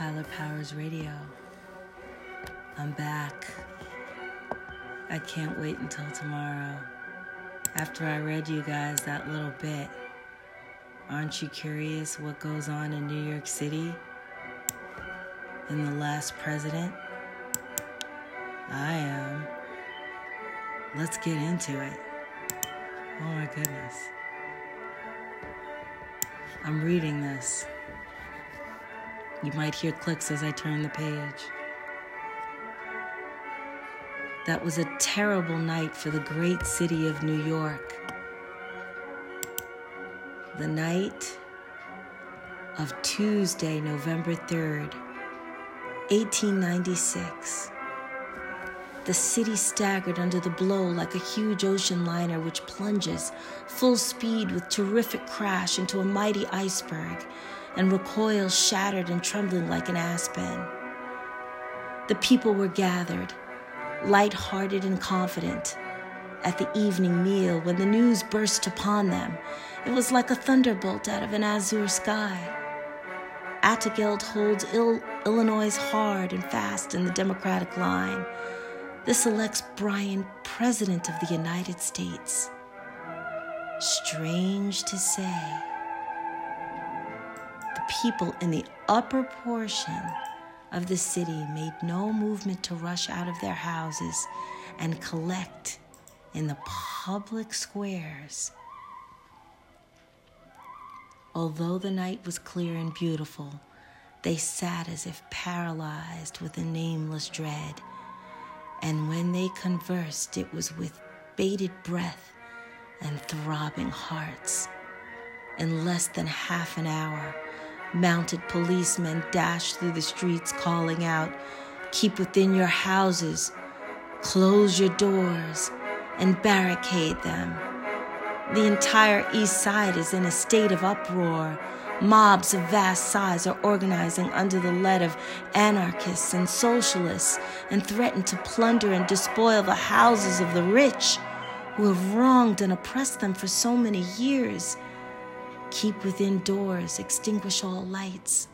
Kyler Powers Radio. I'm back. I can't wait until tomorrow. After I read you guys that little bit, aren't you curious what goes on in New York City? In the last president? I am. Let's get into it. Oh my goodness. I'm reading this. You might hear clicks as I turn the page. That was a terrible night for the great city of New York. The night of Tuesday, November 3rd, 1896. The city staggered under the blow like a huge ocean liner which plunges full speed with terrific crash into a mighty iceberg and recoils shattered and trembling like an aspen. The people were gathered, light-hearted and confident, at the evening meal when the news burst upon them. It was like a thunderbolt out of an azure sky. Altgeld holds Il- Illinois hard and fast in the Democratic line. This elects Bryan President of the United States. Strange to say, people in the upper portion of the city made no movement to rush out of their houses and collect in the public squares. Although the night was clear and beautiful, they sat as if paralyzed with a nameless dread. And when they conversed, it was with bated breath and throbbing hearts. In less than half an hour, mounted policemen dash through the streets calling out, Keep within your houses, close your doors, and barricade them. The entire east side is in a state of uproar. Mobs of vast size are organizing under the lead of anarchists and socialists and threaten to plunder and despoil the houses of the rich who have wronged and oppressed them for so many years. Keep within doors, extinguish all lights.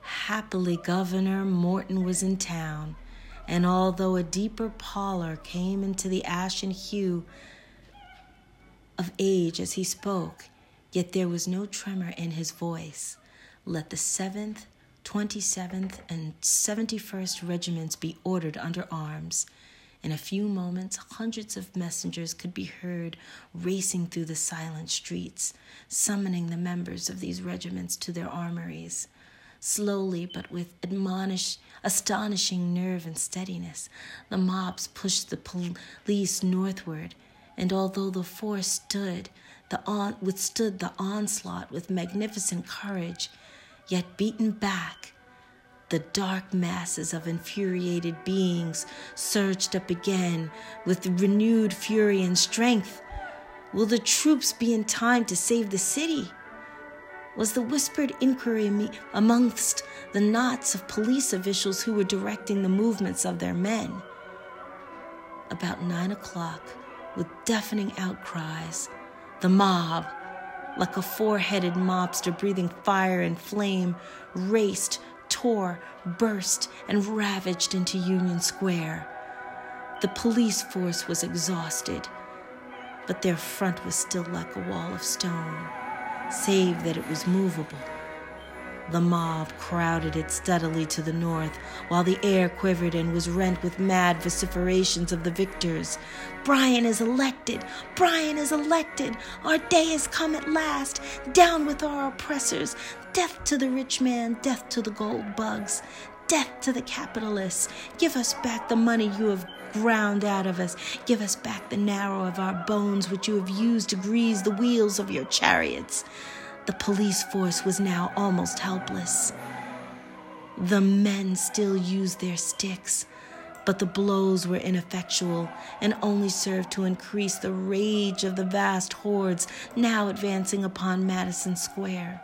Happily, Governor Morton was in town, and although a deeper pallor came into the ashen hue of age as he spoke, yet there was no tremor in his voice. Let the 7th, 27th, and 71st regiments be ordered under arms. In a few moments, hundreds of messengers could be heard racing through the silent streets, summoning the members of these regiments to their armories. Slowly, but with admonish, astonishing nerve and steadiness, the mobs pushed the police northward, and although the force stood, the on, withstood the onslaught with magnificent courage, yet beaten back, the dark masses of infuriated beings surged up again with renewed fury and strength. Will the troops be in time to save the city? Was the whispered inquiry amongst the knots of police officials who were directing the movements of their men. About nine o'clock, with deafening outcries, the mob, like a four headed mobster breathing fire and flame, raced tore, burst, and ravaged into Union Square. The police force was exhausted, but their front was still like a wall of stone, save that it was movable. The mob crowded it steadily to the north, while the air quivered and was rent with mad vociferations of the victors. Bryan is elected! Bryan is elected! Our day has come at last! Down with our oppressors! Death to the rich man, death to the gold bugs, death to the capitalists. Give us back the money you have ground out of us. Give us back the marrow of our bones which you have used to grease the wheels of your chariots. The police force was now almost helpless. The men still used their sticks, but the blows were ineffectual and only served to increase the rage of the vast hordes now advancing upon Madison Square.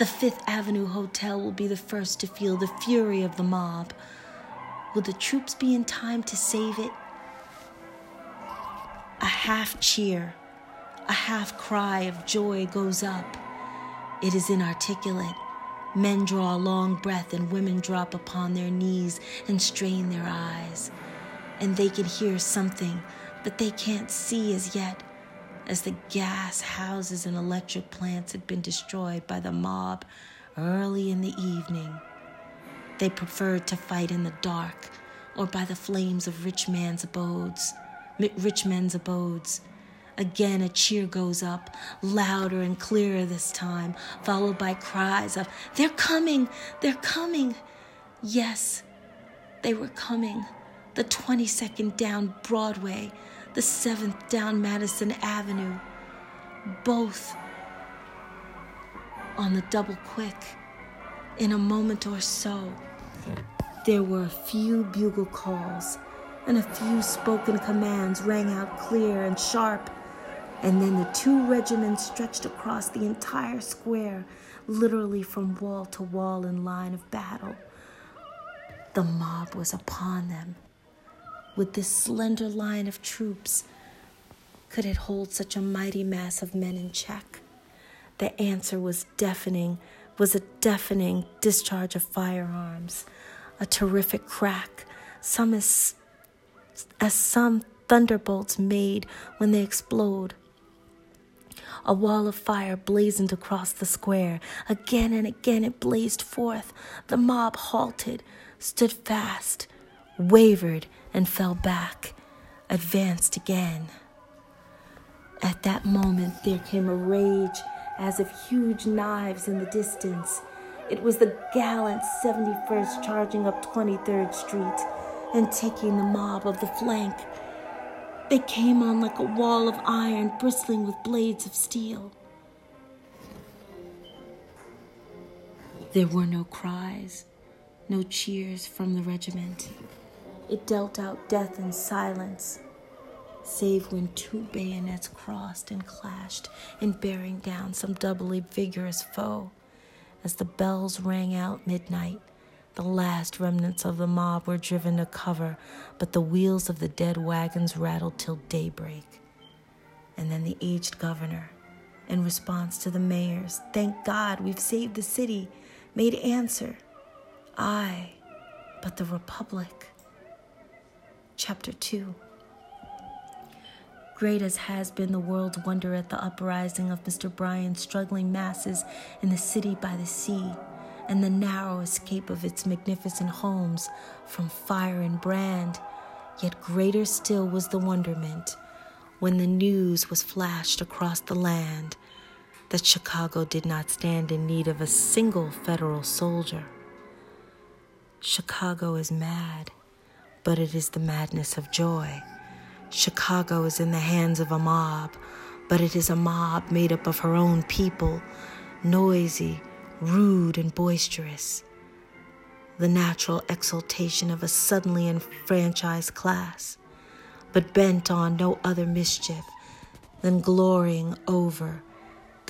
The Fifth Avenue Hotel will be the first to feel the fury of the mob. Will the troops be in time to save it? A half cheer a half cry of joy goes up. It is inarticulate. Men draw a long breath and women drop upon their knees and strain their eyes. And they can hear something, but they can't see as yet, as the gas houses and electric plants had been destroyed by the mob early in the evening. They preferred to fight in the dark or by the flames of rich man's abodes, rich men's abodes. Again, a cheer goes up, louder and clearer this time, followed by cries of, They're coming! They're coming! Yes, they were coming. The 22nd down Broadway, the 7th down Madison Avenue, both on the double quick in a moment or so. There were a few bugle calls, and a few spoken commands rang out clear and sharp. And then the two regiments stretched across the entire square, literally from wall to wall in line of battle. The mob was upon them. With this slender line of troops, could it hold such a mighty mass of men in check? The answer was deafening, was a deafening discharge of firearms a terrific crack, some as, as some thunderbolts made when they explode. A wall of fire blazoned across the square. Again and again it blazed forth. The mob halted, stood fast, wavered, and fell back, advanced again. At that moment there came a rage as of huge knives in the distance. It was the gallant 71st charging up 23rd Street and taking the mob of the flank. They came on like a wall of iron bristling with blades of steel. There were no cries, no cheers from the regiment. It dealt out death in silence, save when two bayonets crossed and clashed in bearing down some doubly vigorous foe. As the bells rang out midnight, the last remnants of the mob were driven to cover, but the wheels of the dead wagons rattled till daybreak. And then the aged governor, in response to the mayor's, Thank God we've saved the city, made answer, Aye, but the Republic. Chapter 2 Great as has been the world's wonder at the uprising of Mr. Bryan's struggling masses in the city by the sea, and the narrow escape of its magnificent homes from fire and brand, yet greater still was the wonderment when the news was flashed across the land that Chicago did not stand in need of a single federal soldier. Chicago is mad, but it is the madness of joy. Chicago is in the hands of a mob, but it is a mob made up of her own people, noisy, rude, and boisterous. The natural exultation of a suddenly enfranchised class, but bent on no other mischief than glorying over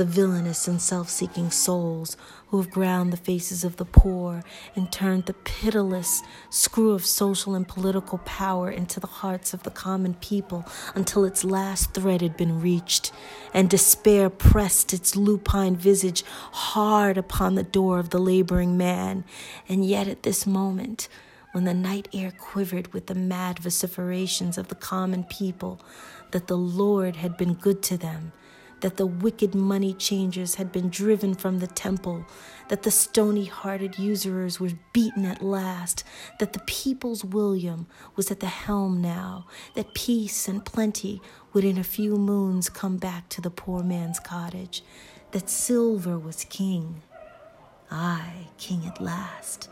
the villainous and self seeking souls who have ground the faces of the poor and turned the pitiless screw of social and political power into the hearts of the common people until its last thread had been reached, and despair pressed its lupine visage hard upon the door of the laboring man. And yet, at this moment, when the night air quivered with the mad vociferations of the common people, that the Lord had been good to them that the wicked money changers had been driven from the temple, that the stony hearted usurers were beaten at last, that the people's William was at the helm now, that peace and plenty would in a few moons come back to the poor man's cottage, that silver was king. Ay, king at last.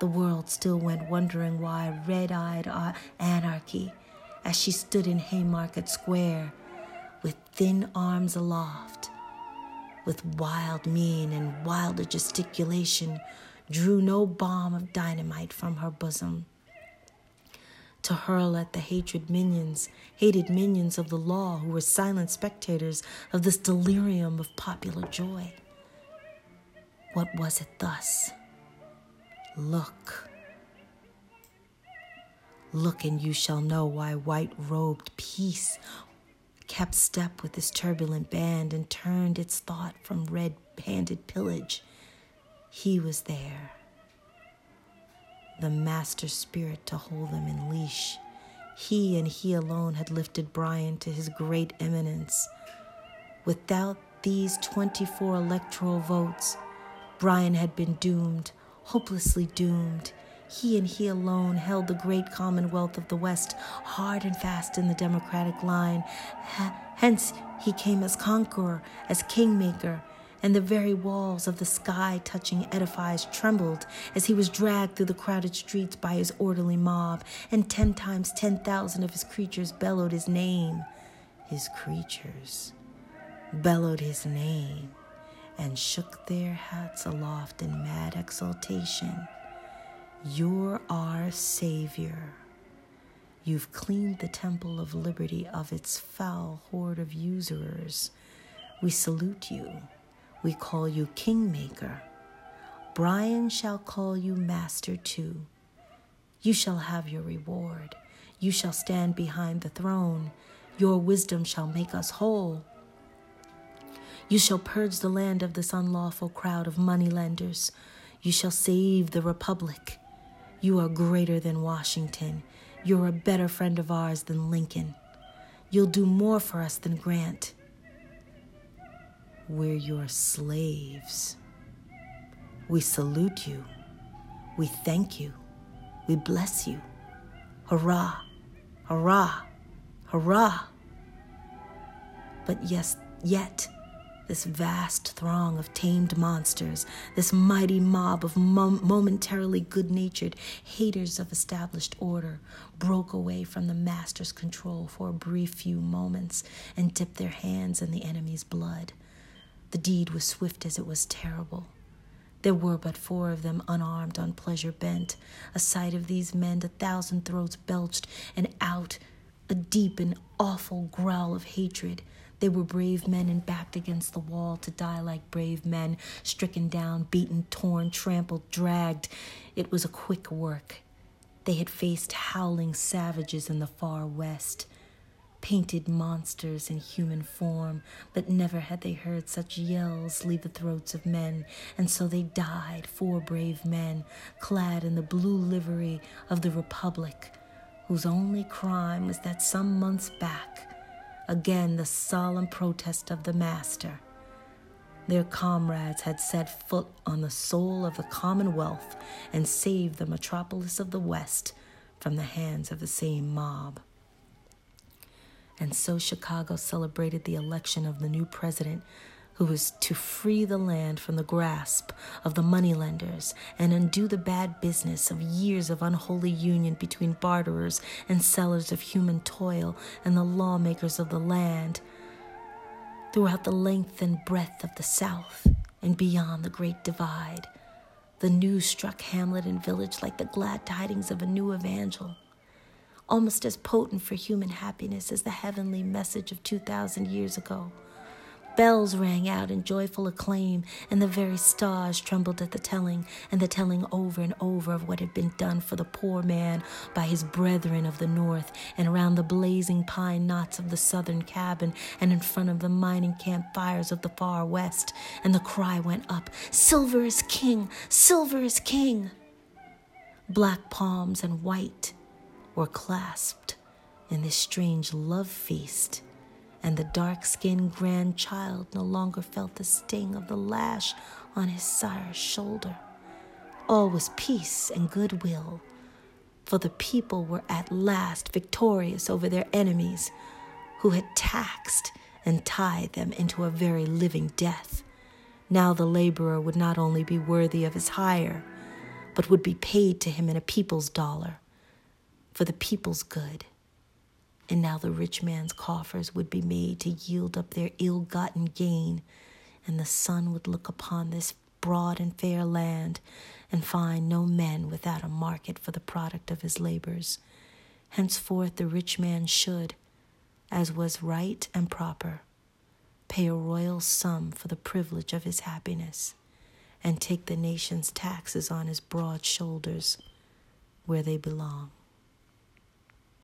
The world still went wondering why red eyed uh, anarchy, as she stood in Haymarket Square, with thin arms aloft, with wild mien and wilder gesticulation, drew no bomb of dynamite from her bosom to hurl at the hated minions, hated minions of the law who were silent spectators of this delirium of popular joy. What was it thus? Look. Look, and you shall know why white robed peace kept step with this turbulent band and turned its thought from red handed pillage. He was there, the master spirit to hold them in leash. He and he alone had lifted Bryan to his great eminence. Without these 24 electoral votes, Bryan had been doomed, hopelessly doomed. He and he alone held the great commonwealth of the West hard and fast in the democratic line. H- hence, he came as conqueror, as kingmaker, and the very walls of the sky touching edifice trembled as he was dragged through the crowded streets by his orderly mob, and ten times ten thousand of his creatures bellowed his name. His creatures bellowed his name and shook their hats aloft in mad exultation. You're our Savior. You've cleaned the temple of liberty of its foul horde of usurers. We salute you. We call you Kingmaker. Bryan shall call you Master too. You shall have your reward. You shall stand behind the throne. Your wisdom shall make us whole. You shall purge the land of this unlawful crowd of moneylenders. You shall save the republic. You are greater than Washington. You're a better friend of ours than Lincoln. You'll do more for us than Grant. We're your slaves. We salute you. We thank you. We bless you. Hurrah! Hurrah! Hurrah! But yes, yet, this vast throng of tamed monsters, this mighty mob of mom- momentarily good natured haters of established order, broke away from the master's control for a brief few moments and dipped their hands in the enemy's blood. The deed was swift as it was terrible. There were but four of them, unarmed, on pleasure bent. A sight of these men, a thousand throats belched, and out a deep and awful growl of hatred. They were brave men and backed against the wall to die like brave men, stricken down, beaten, torn, trampled, dragged. It was a quick work. They had faced howling savages in the far west, painted monsters in human form, but never had they heard such yells leave the throats of men, and so they died, four brave men, clad in the blue livery of the Republic, whose only crime was that some months back, again the solemn protest of the master. Their comrades had set foot on the soul of the Commonwealth and saved the metropolis of the West from the hands of the same mob. And so Chicago celebrated the election of the new president who was to free the land from the grasp of the moneylenders and undo the bad business of years of unholy union between barterers and sellers of human toil and the lawmakers of the land. Throughout the length and breadth of the South and beyond the Great Divide, the news struck hamlet and village like the glad tidings of a new evangel almost as potent for human happiness as the heavenly message of 2,000 years ago. Bells rang out in joyful acclaim, and the very stars trembled at the telling, and the telling over and over of what had been done for the poor man by his brethren of the north, and around the blazing pine knots of the southern cabin, and in front of the mining camp fires of the far west. And the cry went up Silver is king! Silver is king! Black palms and white were clasped in this strange love feast and the dark skinned grandchild no longer felt the sting of the lash on his sire's shoulder. All was peace and goodwill, for the people were at last victorious over their enemies, who had taxed and tied them into a very living death. Now the laborer would not only be worthy of his hire, but would be paid to him in a people's dollar, for the people's good and now the rich man's coffers would be made to yield up their ill gotten gain, and the sun would look upon this broad and fair land and find no men without a market for the product of his labors. Henceforth, the rich man should, as was right and proper, pay a royal sum for the privilege of his happiness, and take the nation's taxes on his broad shoulders where they belong.